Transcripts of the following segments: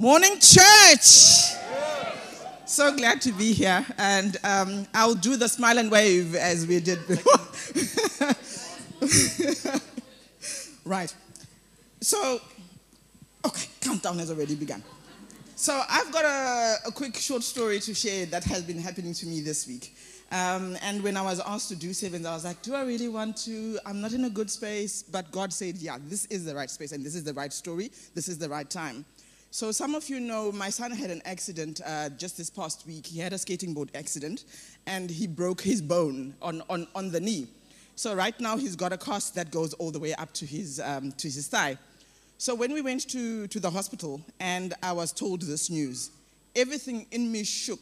Morning, church. So glad to be here, and um, I'll do the smile and wave as we did before. right. So, okay, countdown has already begun. So, I've got a, a, quick short story to share that has been happening to me this week. Um, and when I was asked to do sevens, I was like, do I really want to? I'm not in a good space. But God said, yeah, this is the right space, and this is the right story. This is the right time. So, some of you know my son had an accident uh, just this past week. He had a skating board accident, and he broke his bone on, on, on the knee. So, right now, he's got a cast that goes all the way up to his, um, to his thigh. So, when we went to, to the hospital and I was told this news, everything in me shook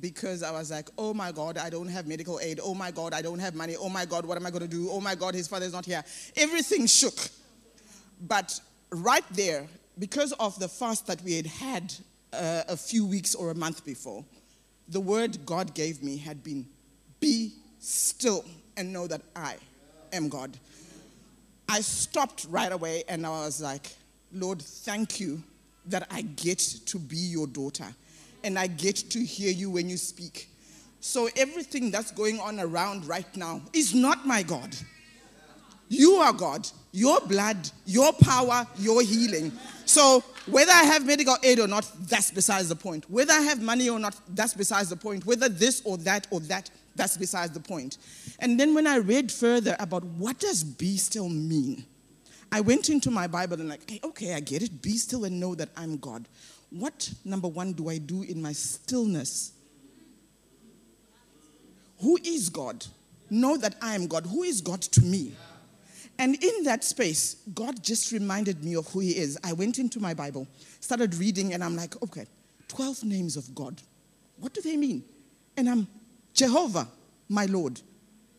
because I was like, oh my God, I don't have medical aid. Oh my God, I don't have money. Oh my God, what am I going to do? Oh my God, his father's not here. Everything shook. But right there, because of the fast that we had had uh, a few weeks or a month before, the word God gave me had been, be still and know that I am God. I stopped right away and I was like, Lord, thank you that I get to be your daughter and I get to hear you when you speak. So everything that's going on around right now is not my God. You are God. Your blood, your power, your healing. So whether I have medical aid or not, that's besides the point. Whether I have money or not, that's besides the point. Whether this or that or that, that's besides the point. And then when I read further about what does be still mean, I went into my Bible and like, okay, okay, I get it. Be still and know that I'm God. What, number one, do I do in my stillness? Who is God? Know that I am God. Who is God to me? And in that space, God just reminded me of who He is. I went into my Bible, started reading, and I'm like, okay, 12 names of God. What do they mean? And I'm Jehovah, my Lord.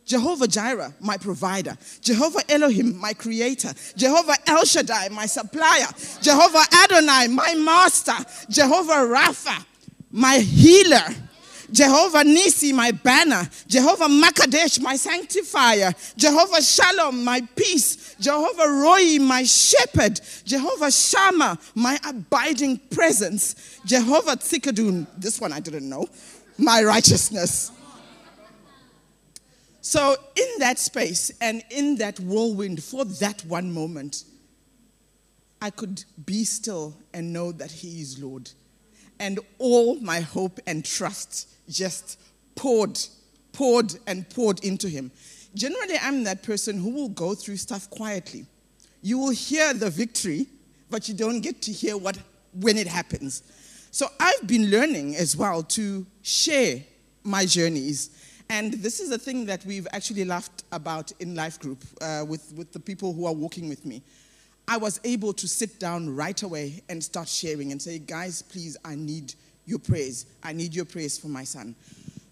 Jehovah Jireh, my provider. Jehovah Elohim, my creator. Jehovah El Shaddai, my supplier. Jehovah Adonai, my master. Jehovah Rapha, my healer. Jehovah Nisi, my banner. Jehovah Makadesh, my sanctifier. Jehovah Shalom, my peace. Jehovah Roi, my shepherd. Jehovah Shammah, my abiding presence. Jehovah Tsidkenu, this one I didn't know, my righteousness. So, in that space and in that whirlwind for that one moment, I could be still and know that He is Lord. And all my hope and trust just poured, poured, and poured into Him. Generally, I'm that person who will go through stuff quietly. You will hear the victory, but you don't get to hear what when it happens. So I've been learning as well to share my journeys and this is a thing that we've actually laughed about in Life Group uh, with, with the people who are walking with me. I was able to sit down right away and start sharing and say, guys, please, I need your prayers. I need your prayers for my son.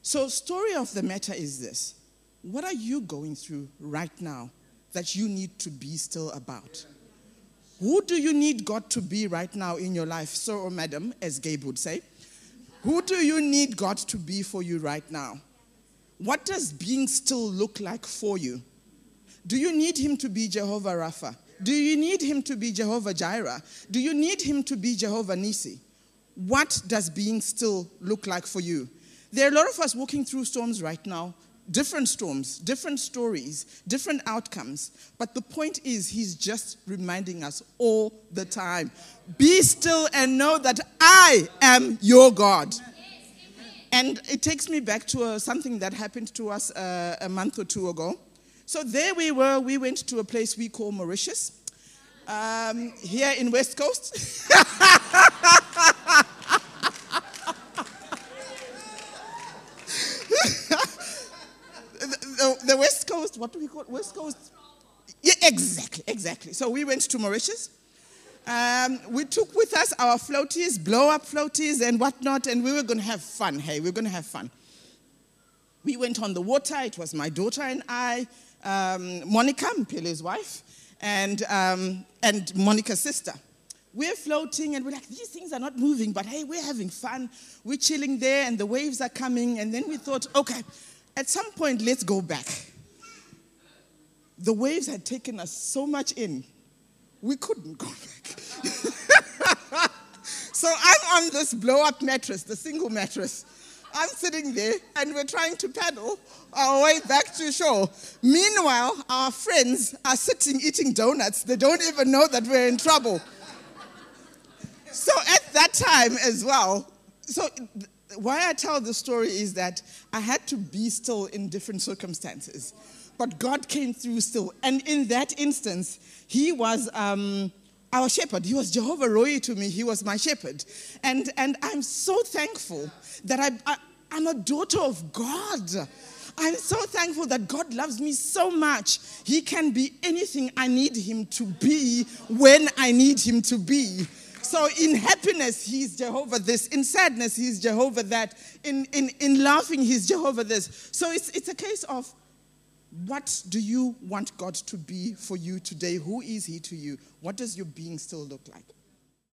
So, story of the matter is this What are you going through right now that you need to be still about? Who do you need God to be right now in your life, sir or oh, madam, as Gabe would say? Who do you need God to be for you right now? What does being still look like for you? Do you need him to be Jehovah Rapha? Do you need him to be Jehovah Jireh? Do you need him to be Jehovah Nisi? What does being still look like for you? There are a lot of us walking through storms right now, different storms, different stories, different outcomes. But the point is, he's just reminding us all the time be still and know that I am your God. And it takes me back to uh, something that happened to us uh, a month or two ago. So there we were, we went to a place we call Mauritius, um, here in West Coast. the, the, West What do we call it? West Coast? Yeah, exactly, exactly. So we went to Mauritius. Um, we took with us our floaties, blow up floaties, and whatnot, and we were going to have fun. Hey, we are going to have fun. We went on the water. It was my daughter and I, um, Monica, Mpele's wife, and, um, and Monica's sister. We're floating and we're like, these things are not moving, but hey, we're having fun. We're chilling there and the waves are coming. And then we thought, okay, at some point, let's go back. The waves had taken us so much in we couldn't go back. So I'm on this blow up mattress, the single mattress. I'm sitting there and we're trying to paddle our way back to shore. Meanwhile, our friends are sitting eating donuts. They don't even know that we're in trouble. So at that time as well, so why I tell the story is that I had to be still in different circumstances, but God came through still. And in that instance, He was. Um, our shepherd. He was Jehovah Roi to me. He was my shepherd. And, and I'm so thankful that I, I, I'm a daughter of God. I'm so thankful that God loves me so much. He can be anything I need Him to be when I need Him to be. So in happiness, he's Jehovah this. In sadness, he's Jehovah that. In, in, in laughing, he's Jehovah this. So it's, it's a case of what do you want God to be for you today? Who is he to you? What does your being still look like?